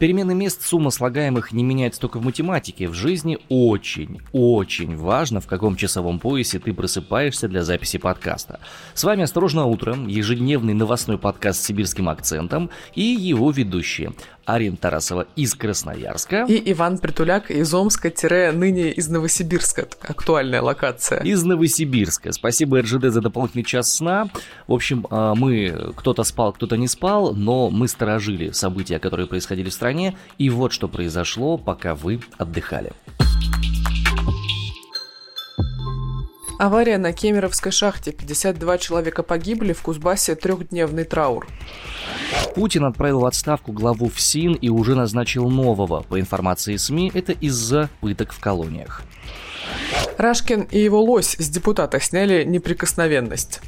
Перемены мест сумма слагаемых не меняется только в математике. В жизни очень, очень важно, в каком часовом поясе ты просыпаешься для записи подкаста. С вами «Осторожно утром», ежедневный новостной подкаст с сибирским акцентом и его ведущие Арина Тарасова из Красноярска. И Иван Притуляк из Омска-ныне из Новосибирска. Актуальная локация. Из Новосибирска. Спасибо РЖД за дополнительный час сна. В общем, а, мы, кто-то спал, кто-то не спал, но мы сторожили события, которые происходили в стране. И вот что произошло, пока вы отдыхали. Авария на Кемеровской шахте. 52 человека погибли, в Кузбассе трехдневный траур. Путин отправил в отставку главу ФСИН и уже назначил нового. По информации СМИ, это из-за пыток в колониях. Рашкин и его лось с депутата сняли неприкосновенность.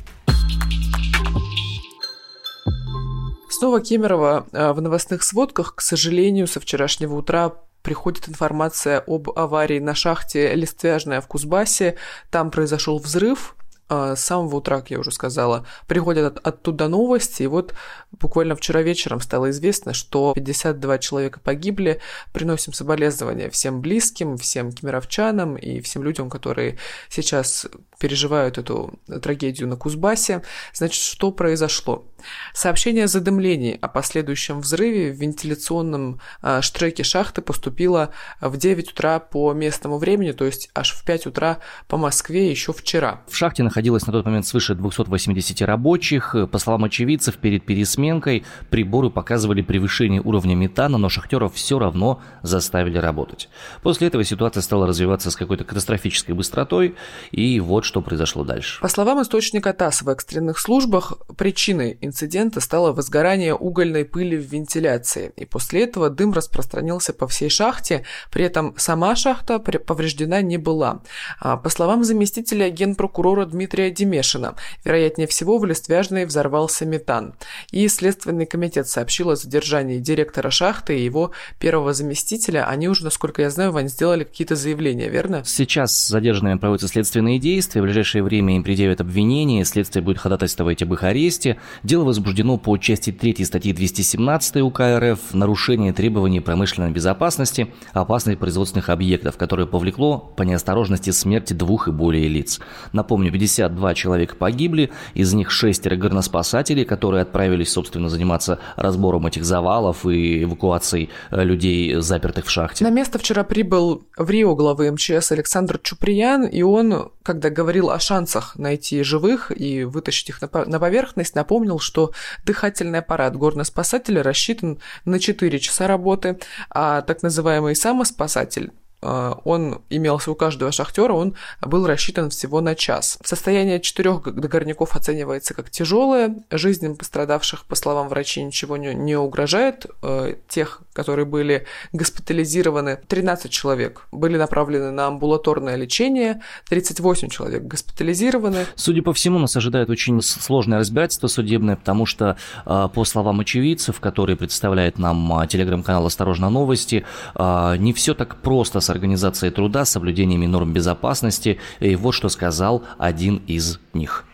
Снова Кемерово э, в новостных сводках, к сожалению, со вчерашнего утра приходит информация об аварии на шахте Листвяжная в Кузбассе. Там произошел взрыв, а, с самого утра, как я уже сказала, приходят от, оттуда новости, и вот буквально вчера вечером стало известно, что 52 человека погибли. Приносим соболезнования всем близким, всем кемеровчанам и всем людям, которые сейчас переживают эту трагедию на Кузбассе. Значит, что произошло? Сообщение о задымлении о последующем взрыве в вентиляционном э, штреке шахты поступило в 9 утра по местному времени, то есть аж в 5 утра по Москве еще вчера. В шахте находилось на тот момент свыше 280 рабочих. По словам очевидцев, перед пересменкой приборы показывали превышение уровня метана, но шахтеров все равно заставили работать. После этого ситуация стала развиваться с какой-то катастрофической быстротой, и вот что произошло дальше. По словам источника ТАСС в экстренных службах, причиной инцидента стало возгорание угольной пыли в вентиляции, и после этого дым распространился по всей шахте, при этом сама шахта повреждена не была. А, по словам заместителя генпрокурора Дмитрия Демешина, вероятнее всего в Листвяжной взорвался метан. И Следственный комитет сообщил о задержании директора шахты и его первого заместителя. Они уже, насколько я знаю, Вань, сделали какие-то заявления, верно? Сейчас задержанными проводятся следственные действия в ближайшее время им предъявят обвинение, следствие будет ходатайствовать об их аресте. Дело возбуждено по части 3 статьи 217 УК РФ «Нарушение требований промышленной безопасности, опасность производственных объектов», которое повлекло по неосторожности смерти двух и более лиц. Напомню, 52 человека погибли, из них шестеро горноспасателей, которые отправились, собственно, заниматься разбором этих завалов и эвакуацией э, людей, запертых в шахте. На место вчера прибыл в Рио главы МЧС Александр Чуприян, и он, когда говорил говорил о шансах найти живых и вытащить их на поверхность, напомнил, что дыхательный аппарат горноспасателя рассчитан на 4 часа работы, а так называемый самоспасатель он имелся у каждого шахтера, он был рассчитан всего на час. Состояние четырех догорняков оценивается как тяжелое. Жизням пострадавших, по словам врачей, ничего не, не угрожает. Э, тех, которые были госпитализированы, 13 человек были направлены на амбулаторное лечение, 38 человек госпитализированы. Судя по всему, нас ожидает очень сложное разбирательство судебное, потому что, э, по словам очевидцев, которые представляет нам телеграм-канал «Осторожно, новости», не все так просто с организацией труда, соблюдениями норм безопасности. И вот что сказал один из них.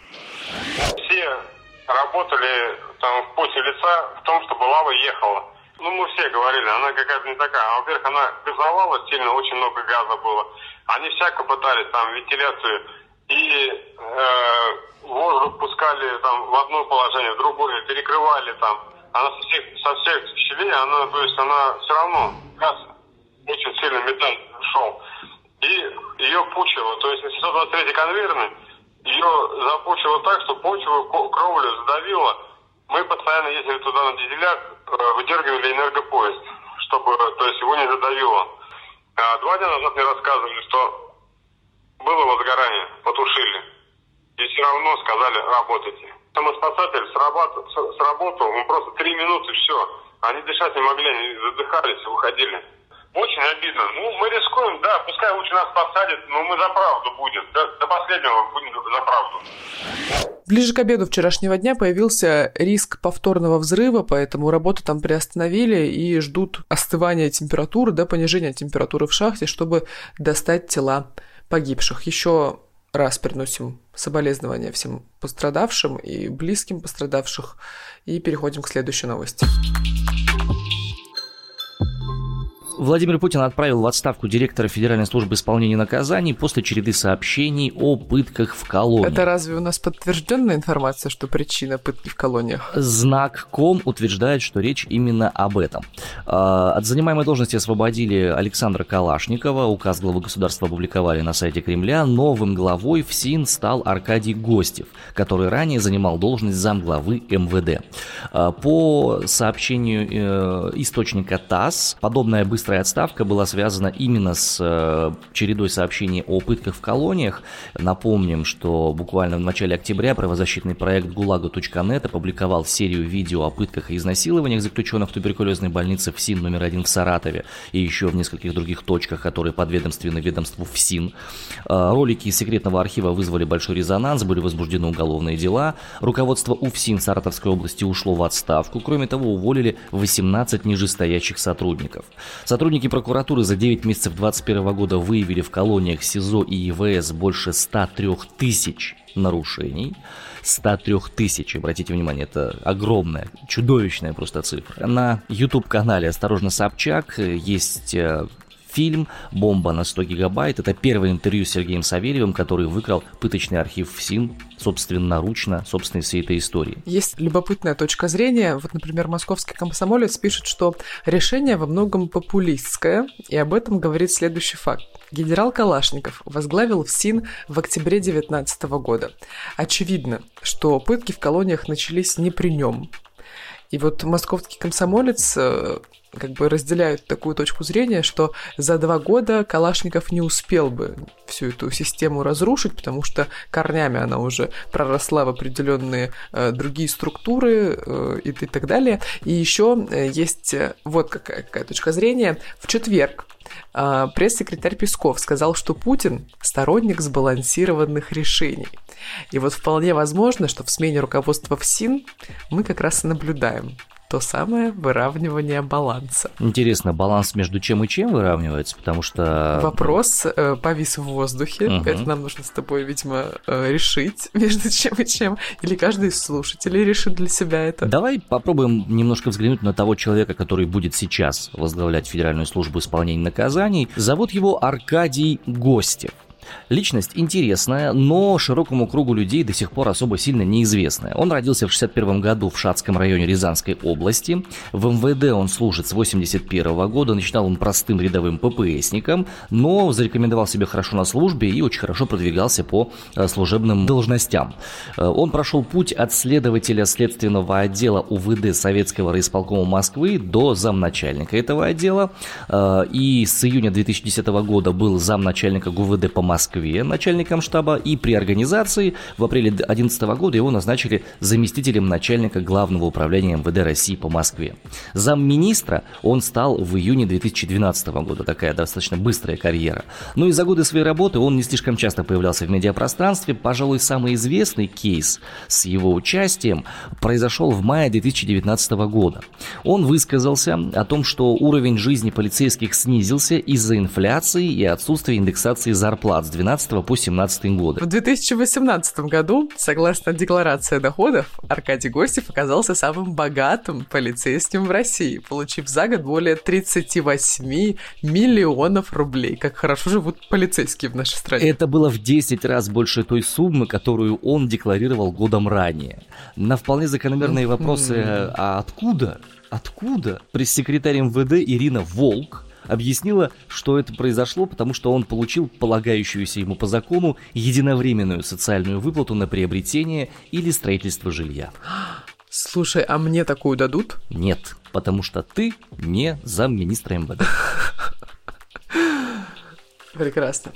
Все работали там в поте лица в том, чтобы лава ехала. Ну, мы все говорили, она какая-то не такая. А, во-первых, она газовала сильно, очень много газа было. Они всяко пытались там вентиляцию и э, воздух пускали там в одно положение, в другое, перекрывали там. Она со всех, со всех щелей, она, то есть она все равно газ очень сильно металл шел. И ее пучило, то есть на 723 конвейерной ее запучило так, что почву, кровлю задавило. Мы постоянно ездили туда на дизелях, э, выдергивали энергопоезд, чтобы, то есть его не задавило. А два дня назад мне рассказывали, что было возгорание, потушили. И все равно сказали, работайте. Самоспасатель срабатывал, сработал, он просто три минуты, все. Они дышать не могли, они задыхались выходили. Очень обидно. Ну, мы рискуем, да, пускай лучше нас посадят, но мы за правду будем. До, до последнего будем за правду. Ближе к обеду вчерашнего дня появился риск повторного взрыва, поэтому работу там приостановили и ждут остывания температуры, да, понижения температуры в шахте, чтобы достать тела погибших. Еще раз приносим соболезнования всем пострадавшим и близким пострадавших и переходим к следующей новости. Владимир Путин отправил в отставку директора Федеральной службы исполнения наказаний после череды сообщений о пытках в колониях. Это разве у нас подтвержденная информация, что причина пытки в колониях? Знак Ком утверждает, что речь именно об этом. А, от занимаемой должности освободили Александра Калашникова, указ главы государства опубликовали на сайте Кремля. Новым главой ФСИН стал Аркадий Гостев, который ранее занимал должность замглавы МВД. А, по сообщению э, источника ТАСС, подобная быстрая быстрая отставка была связана именно с э, чередой сообщений о пытках в колониях. Напомним, что буквально в начале октября правозащитный проект ГУЛАГа.нет опубликовал серию видео о пытках и изнасилованиях заключенных в туберкулезной больнице ФСИН номер один в Саратове и еще в нескольких других точках, которые подведомственны ведомству ФСИН. Э, ролики из секретного архива вызвали большой резонанс, были возбуждены уголовные дела. Руководство УФСИН Саратовской области ушло в отставку. Кроме того, уволили 18 нижестоящих сотрудников. Сотрудники прокуратуры за 9 месяцев 2021 года выявили в колониях СИЗО и ЕВС больше 103 тысяч нарушений. 103 тысяч, обратите внимание, это огромная, чудовищная просто цифра. На YouTube-канале «Осторожно, Собчак» есть э, фильм «Бомба на 100 гигабайт». Это первое интервью с Сергеем Савельевым, который выкрал пыточный архив ФСИН собственноручно, собственной всей этой истории. Есть любопытная точка зрения. Вот, например, московский комсомолец пишет, что решение во многом популистское, и об этом говорит следующий факт. Генерал Калашников возглавил ФСИН в октябре 2019 года. Очевидно, что пытки в колониях начались не при нем. И вот московский комсомолец э, как бы разделяют такую точку зрения, что за два года Калашников не успел бы всю эту систему разрушить, потому что корнями она уже проросла в определенные э, другие структуры э, и, и так далее. И еще э, есть э, вот какая, какая точка зрения. В четверг э, пресс-секретарь Песков сказал, что Путин сторонник сбалансированных решений. И вот вполне возможно, что в смене руководства ФСИН мы как раз и наблюдаем то самое выравнивание баланса. Интересно, баланс между чем и чем выравнивается, потому что... Вопрос э, повис в воздухе, угу. это нам нужно с тобой, видимо, э, решить между чем и чем, или каждый из слушателей решит для себя это. Давай попробуем немножко взглянуть на того человека, который будет сейчас возглавлять Федеральную службу исполнения наказаний. Зовут его Аркадий Гостев. Личность интересная, но широкому кругу людей до сих пор особо сильно неизвестная. Он родился в 61 году в Шацком районе Рязанской области. В МВД он служит с 81 года. Начинал он простым рядовым ППСником, но зарекомендовал себя хорошо на службе и очень хорошо продвигался по э, служебным должностям. Э, он прошел путь от следователя следственного отдела УВД Советского райисполкома Москвы до замначальника этого отдела. Э, и с июня 2010 года был замначальника ГУВД по Москве Москве начальником штаба, и при организации в апреле 2011 года его назначили заместителем начальника Главного управления МВД России по Москве. Замминистра он стал в июне 2012 года, такая достаточно быстрая карьера. Но и за годы своей работы он не слишком часто появлялся в медиапространстве. Пожалуй, самый известный кейс с его участием произошел в мае 2019 года. Он высказался о том, что уровень жизни полицейских снизился из-за инфляции и отсутствия индексации зарплат с 12 по 17 годы. В 2018 году, согласно декларации доходов, Аркадий Гостев оказался самым богатым полицейским в России, получив за год более 38 миллионов рублей. Как хорошо живут полицейские в нашей стране. Это было в 10 раз больше той суммы, которую он декларировал годом ранее. На вполне закономерные вопросы «А откуда?» Откуда? Пресс-секретарь МВД Ирина Волк объяснила, что это произошло, потому что он получил полагающуюся ему по закону единовременную социальную выплату на приобретение или строительство жилья. Слушай, а мне такую дадут? Нет, потому что ты не замминистра МВД. Прекрасно.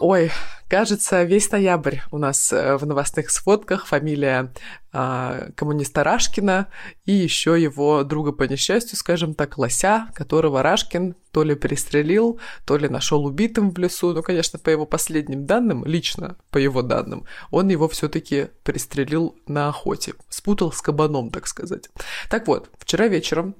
Ой, кажется, весь ноябрь у нас э, в новостных сводках фамилия а, коммуниста Рашкина и еще его друга по несчастью, скажем так, Лося, которого Рашкин то ли перестрелил, то ли нашел убитым в лесу. Ну, конечно, по его последним данным, лично по его данным, он его все-таки пристрелил на охоте. Спутал с кабаном, так сказать. Так вот, вчера вечером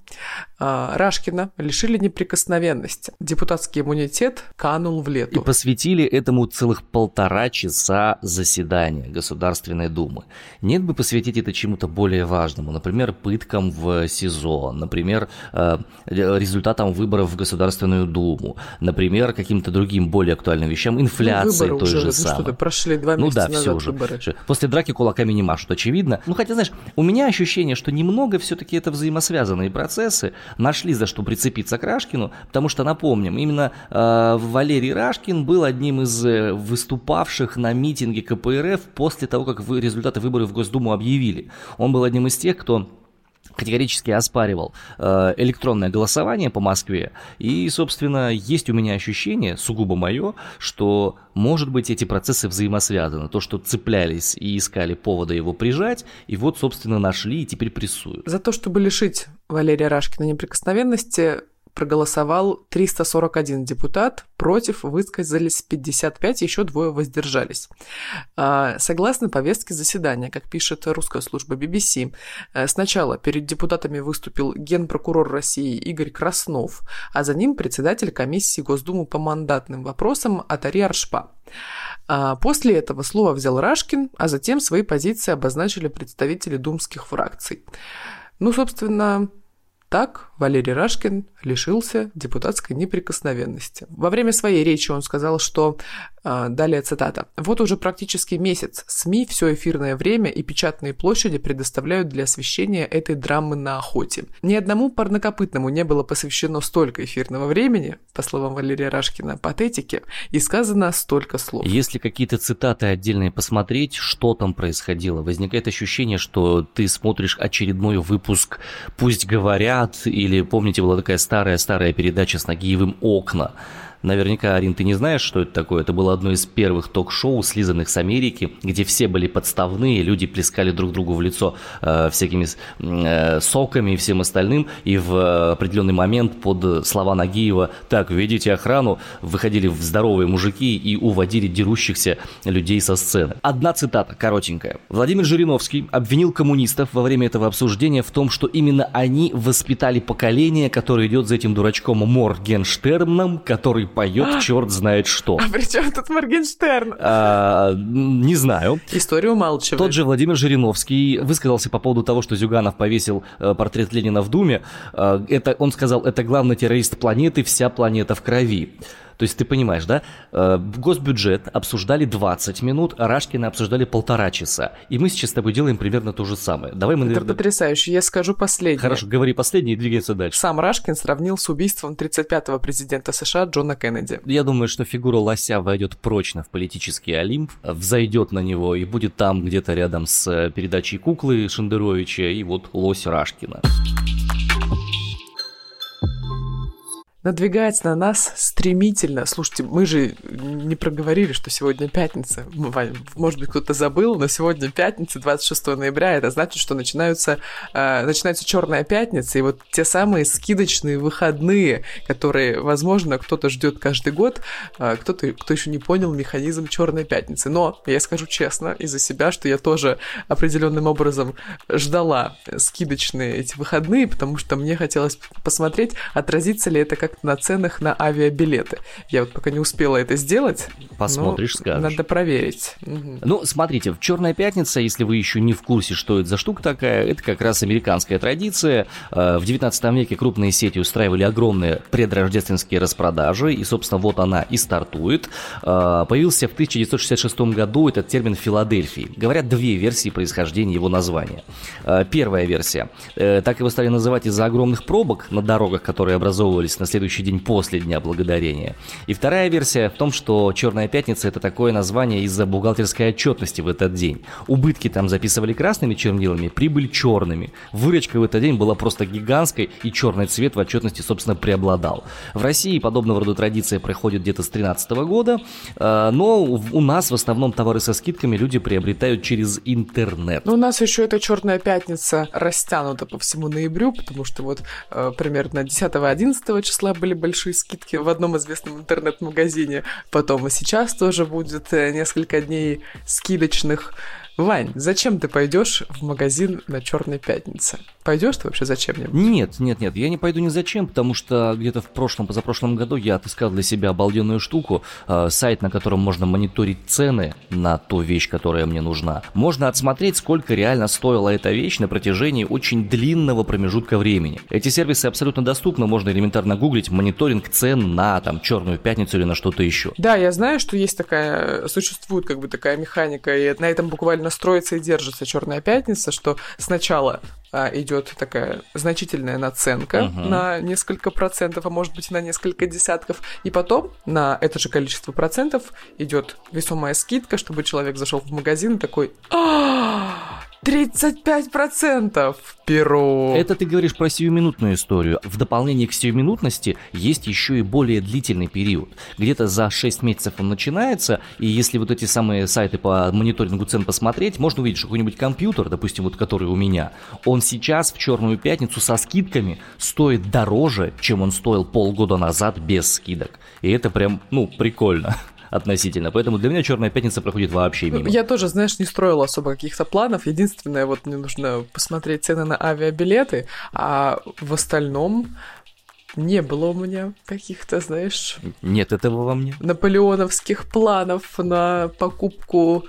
э, Рашкина лишили неприкосновенности. Депутатский иммунитет канул в лету. И посвятили этому целых полтора часа заседания Государственной Думы. Нет бы посвятить посвятить это чему-то более важному, например, пыткам в СИЗО, например, э, результатам выборов в Государственную Думу, например, каким-то другим более актуальным вещам, инфляции ну, той уже, же ну, самой. Что-то прошли два месяца ну, да, все уже. выборы. После драки кулаками не машут, очевидно. Ну, хотя, знаешь, у меня ощущение, что немного все-таки это взаимосвязанные процессы, нашли за что прицепиться к Рашкину, потому что, напомним, именно э, Валерий Рашкин был одним из э, выступавших на митинге КПРФ после того, как результаты выборов в Госдуму объявили. Он был одним из тех, кто категорически оспаривал э, электронное голосование по Москве. И, собственно, есть у меня ощущение, сугубо мое, что, может быть, эти процессы взаимосвязаны. То, что цеплялись и искали повода его прижать, и вот, собственно, нашли и теперь прессуют. За то, чтобы лишить Валерия Рашкина неприкосновенности, проголосовал 341 депутат, против высказались 55, еще двое воздержались. А, согласно повестке заседания, как пишет русская служба BBC, э, сначала перед депутатами выступил генпрокурор России Игорь Краснов, а за ним председатель комиссии Госдумы по мандатным вопросам Атари Аршпа. А, после этого слово взял Рашкин, а затем свои позиции обозначили представители думских фракций. Ну, собственно, так Валерий Рашкин лишился депутатской неприкосновенности. Во время своей речи он сказал, что, э, далее цитата, «Вот уже практически месяц СМИ все эфирное время и печатные площади предоставляют для освещения этой драмы на охоте. Ни одному парнокопытному не было посвящено столько эфирного времени, по словам Валерия Рашкина, патетики, и сказано столько слов». Если какие-то цитаты отдельные посмотреть, что там происходило, возникает ощущение, что ты смотришь очередной выпуск «Пусть говорят» или, помните, была такая старая-старая передача с Нагиевым «Окна», Наверняка, Арин, ты не знаешь, что это такое. Это было одно из первых ток-шоу, слизанных с Америки, где все были подставные, люди плескали друг другу в лицо э, всякими э, соками и всем остальным. И в определенный момент под слова Нагиева «Так, ведите охрану», выходили в здоровые мужики и уводили дерущихся людей со сцены. Одна цитата, коротенькая. Владимир Жириновский обвинил коммунистов во время этого обсуждения в том, что именно они воспитали поколение, которое идет за этим дурачком Моргенштерном, который поет черт знает что. А при чем тут Моргенштерн? А, не знаю. Историю умалчивает. Тот же Владимир Жириновский высказался по поводу того, что Зюганов повесил э, портрет Ленина в Думе. Э, это, он сказал, это главный террорист планеты, вся планета в крови. То есть ты понимаешь, да? Э, госбюджет обсуждали 20 минут, а Рашкина обсуждали полтора часа. И мы сейчас с тобой делаем примерно то же самое. Давай мы... Это потрясающе. Я скажу последнее. Хорошо, говори последнее и двигайся дальше. Сам Рашкин сравнил с убийством 35-го президента США Джона Кеннеди. Я думаю, что фигура лося войдет прочно в политический олимп, взойдет на него и будет там где-то рядом с передачей куклы Шендеровича и вот лось Рашкина. Надвигается на нас стремительно. Слушайте, мы же не проговорили, что сегодня пятница. Может быть, кто-то забыл, но сегодня пятница, 26 ноября. Это значит, что начинаются, э, начинается Черная пятница, и вот те самые скидочные выходные, которые, возможно, кто-то ждет каждый год, э, кто-то, кто еще не понял механизм Черной пятницы. Но я скажу честно из-за себя, что я тоже определенным образом ждала скидочные эти выходные, потому что мне хотелось посмотреть, отразится ли это как на ценах на авиабилеты. Я вот пока не успела это сделать. Посмотришь, скажешь. Надо проверить. Угу. Ну, смотрите, в Черная пятница, если вы еще не в курсе, что это за штука такая, это как раз американская традиция. Э, в 19 веке крупные сети устраивали огромные предрождественские распродажи, и, собственно, вот она и стартует. Э, появился в 1966 году этот термин Филадельфии. Говорят, две версии происхождения его названия. Э, первая версия. Так его стали называть из-за огромных пробок на дорогах, которые образовывались на следующий следующий день после Дня Благодарения. И вторая версия в том, что Черная Пятница это такое название из-за бухгалтерской отчетности в этот день. Убытки там записывали красными чернилами, прибыль черными. Выручка в этот день была просто гигантской, и черный цвет в отчетности, собственно, преобладал. В России подобного рода традиция проходит где-то с 2013 года, э, но у нас в основном товары со скидками люди приобретают через интернет. Но у нас еще эта Черная Пятница растянута по всему ноябрю, потому что вот э, примерно 10-11 числа были большие скидки в одном известном интернет-магазине. Потом и сейчас тоже будет э, несколько дней скидочных Вань, зачем ты пойдешь в магазин на Черной пятнице? Пойдешь ты вообще зачем-нибудь? Нет, нет, нет, я не пойду ни зачем, потому что где-то в прошлом, позапрошлом году я отыскал для себя обалденную штуку, э, сайт, на котором можно мониторить цены на ту вещь, которая мне нужна. Можно отсмотреть, сколько реально стоила эта вещь на протяжении очень длинного промежутка времени. Эти сервисы абсолютно доступны, можно элементарно гуглить мониторинг цен на там Черную пятницу или на что-то еще. Да, я знаю, что есть такая, существует как бы такая механика, и на этом буквально строится и держится Черная пятница, что сначала а, идет такая значительная наценка угу. на несколько процентов, а может быть на несколько десятков, и потом на это же количество процентов идет весомая скидка, чтобы человек зашел в магазин и такой. А-а-а! 35% перо. Это ты говоришь про сиюминутную историю. В дополнение к сиюминутности есть еще и более длительный период. Где-то за 6 месяцев он начинается, и если вот эти самые сайты по мониторингу цен посмотреть, можно увидеть, что какой-нибудь компьютер, допустим, вот который у меня, он сейчас в черную пятницу со скидками стоит дороже, чем он стоил полгода назад без скидок. И это прям, ну, прикольно относительно. Поэтому для меня Черная пятница проходит вообще мимо. Я тоже, знаешь, не строила особо каких-то планов. Единственное, вот мне нужно посмотреть цены на авиабилеты, а в остальном не было у меня каких-то, знаешь... Нет этого во мне. Наполеоновских планов на покупку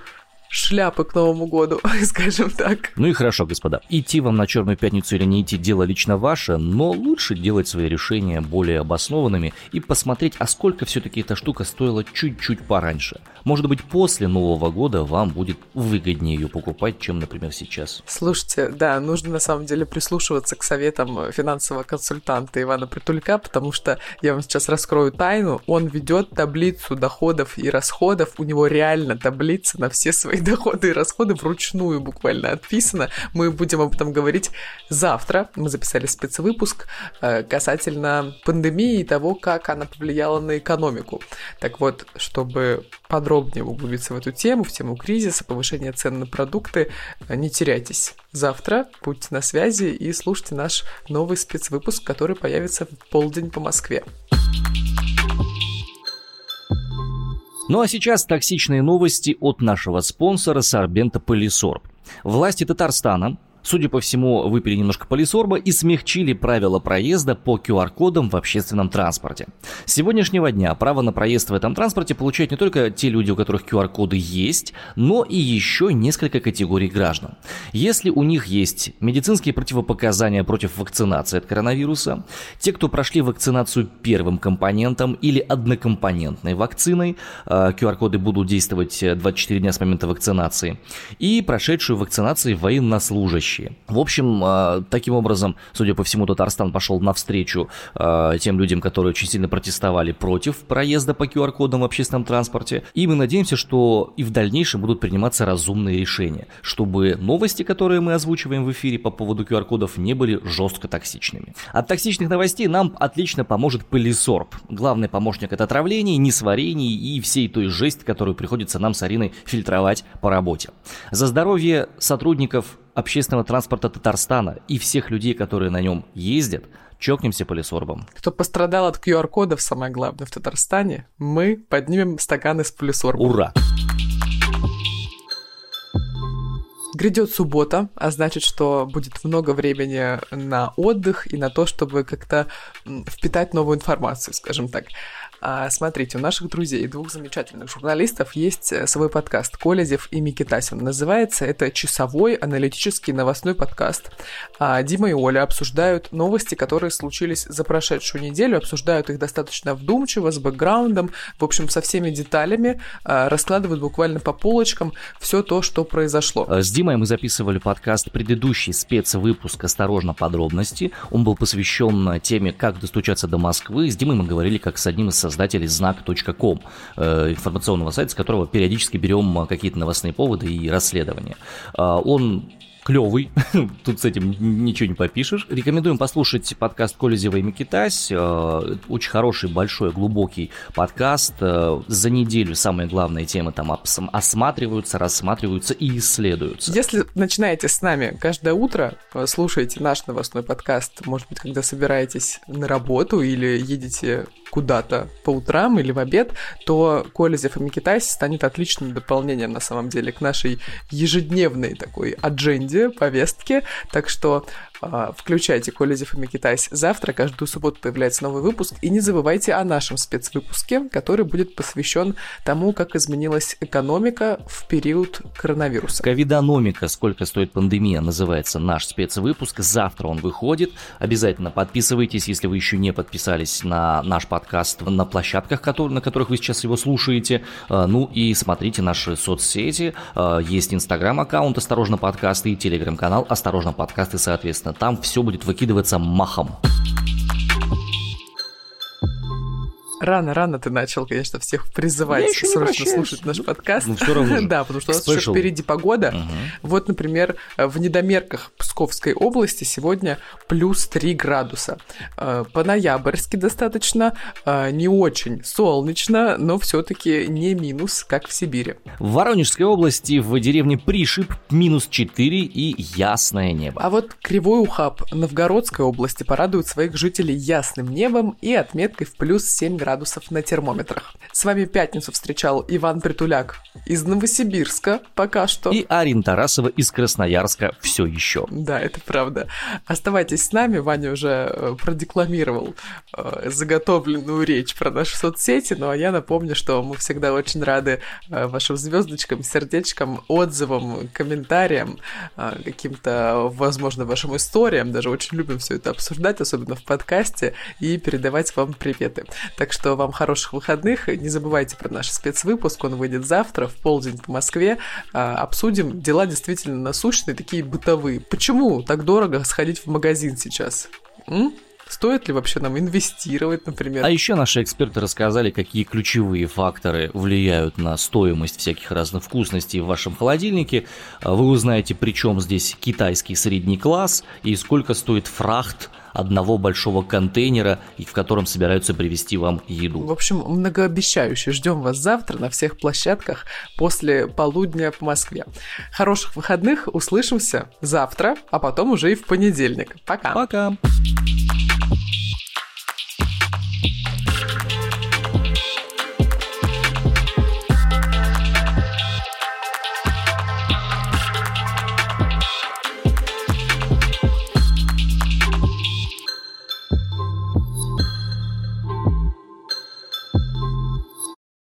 шляпы к Новому году, скажем так. Ну и хорошо, господа. Идти вам на Черную пятницу или не идти, дело лично ваше, но лучше делать свои решения более обоснованными и посмотреть, а сколько все-таки эта штука стоила чуть-чуть пораньше. Может быть, после Нового года вам будет выгоднее ее покупать, чем, например, сейчас. Слушайте, да, нужно на самом деле прислушиваться к советам финансового консультанта Ивана Притулька, потому что я вам сейчас раскрою тайну. Он ведет таблицу доходов и расходов. У него реально таблица на все свои доходы и расходы вручную буквально отписано. Мы будем об этом говорить завтра. Мы записали спецвыпуск э, касательно пандемии и того, как она повлияла на экономику. Так вот, чтобы подробнее углубиться в эту тему, в тему кризиса, повышения цен на продукты, э, не теряйтесь. Завтра будьте на связи и слушайте наш новый спецвыпуск, который появится в полдень по Москве. Ну а сейчас токсичные новости от нашего спонсора Сорбента Полисорб. Власти Татарстана Судя по всему, выпили немножко полисорба и смягчили правила проезда по QR-кодам в общественном транспорте. С сегодняшнего дня право на проезд в этом транспорте получают не только те люди, у которых QR-коды есть, но и еще несколько категорий граждан. Если у них есть медицинские противопоказания против вакцинации от коронавируса, те, кто прошли вакцинацию первым компонентом или однокомпонентной вакциной, QR-коды э, будут действовать 24 дня с момента вакцинации, и прошедшую вакцинации военнослужащие будущее. В общем, а, таким образом, судя по всему, Татарстан пошел навстречу а, тем людям, которые очень сильно протестовали против проезда по QR-кодам в общественном транспорте. И мы надеемся, что и в дальнейшем будут приниматься разумные решения, чтобы новости, которые мы озвучиваем в эфире по поводу QR-кодов, не были жестко токсичными. От токсичных новостей нам отлично поможет пылесорб. Главный помощник от отравлений, несварений и всей той жести, которую приходится нам с Ариной фильтровать по работе. За здоровье сотрудников общественного транспорта Татарстана и всех людей, которые на нем ездят, чокнемся полисорбом. Кто пострадал от QR-кодов, самое главное, в Татарстане, мы поднимем стаканы с полисорбом. Ура! Грядет суббота, а значит, что будет много времени на отдых и на то, чтобы как-то впитать новую информацию, скажем так. А, смотрите, у наших друзей, двух замечательных журналистов, есть э, свой подкаст «Колезев и Микитасин». Называется это «Часовой аналитический новостной подкаст». А, Дима и Оля обсуждают новости, которые случились за прошедшую неделю, обсуждают их достаточно вдумчиво, с бэкграундом, в общем, со всеми деталями, а, раскладывают буквально по полочкам все то, что произошло. Э, с Димой мы записывали подкаст предыдущий спецвыпуск «Осторожно, подробности». Он был посвящен теме, как достучаться до Москвы. С Димой мы говорили как с одним из создателей знак.ком, э, информационного сайта, с которого периодически берем какие-то новостные поводы и расследования. А, он клевый, тут с этим ничего не попишешь. Рекомендуем послушать подкаст Колезева и Микитась. Э, очень хороший, большой, глубокий подкаст. Э, за неделю самые главные темы там осматриваются, рассматриваются и исследуются. Если начинаете с нами каждое утро, слушаете наш новостной подкаст, может быть, когда собираетесь на работу или едете куда-то по утрам или в обед, то Колезев и Микитайс станет отличным дополнением на самом деле к нашей ежедневной такой адженде, повестке. Так что включайте Колезев и Микитайс. Завтра, каждую субботу появляется новый выпуск. И не забывайте о нашем спецвыпуске, который будет посвящен тому, как изменилась экономика в период коронавируса. Ковидономика, сколько стоит пандемия, называется наш спецвыпуск. Завтра он выходит. Обязательно подписывайтесь, если вы еще не подписались на наш подкаст на площадках, на которых вы сейчас его слушаете. А, ну и смотрите наши соцсети. А, есть инстаграм-аккаунт «Осторожно подкасты» и телеграм-канал «Осторожно подкасты», соответственно, там все будет выкидываться махом. Рано-рано ты начал, конечно, всех призывать срочно слушать наш подкаст. Ну, все равно. да, потому что у нас еще впереди погода. Угу. Вот, например, в недомерках Псковской области сегодня плюс 3 градуса. Э, по-ноябрьски достаточно, э, не очень солнечно, но все-таки не минус, как в Сибири. В Воронежской области в деревне Пришип минус 4 и ясное небо. А вот Кривой Ухаб Новгородской области порадует своих жителей ясным небом и отметкой в плюс 7 градусов градусов на термометрах. С вами пятницу встречал Иван Притуляк из Новосибирска пока что. И Арин Тарасова из Красноярска все еще. Да, это правда. Оставайтесь с нами. Ваня уже э, продекламировал э, заготовленную речь про наши соцсети, ну а я напомню, что мы всегда очень рады э, вашим звездочкам, сердечкам, отзывам, комментариям, каким-то, возможно, вашим историям. Даже очень любим все это обсуждать, особенно в подкасте, и передавать вам приветы. Так что вам хороших выходных. Не забывайте про наш спецвыпуск. Он выйдет завтра в полдень по Москве. А, обсудим дела действительно насущные, такие бытовые. Почему так дорого сходить в магазин сейчас? М? Стоит ли вообще нам инвестировать, например? А еще наши эксперты рассказали, какие ключевые факторы влияют на стоимость всяких разных вкусностей в вашем холодильнике. А вы узнаете, при чем здесь китайский средний класс и сколько стоит фрахт одного большого контейнера, в котором собираются привезти вам еду. В общем, многообещающе. Ждем вас завтра на всех площадках после полудня по Москве. Хороших выходных, услышимся завтра, а потом уже и в понедельник. Пока. Пока.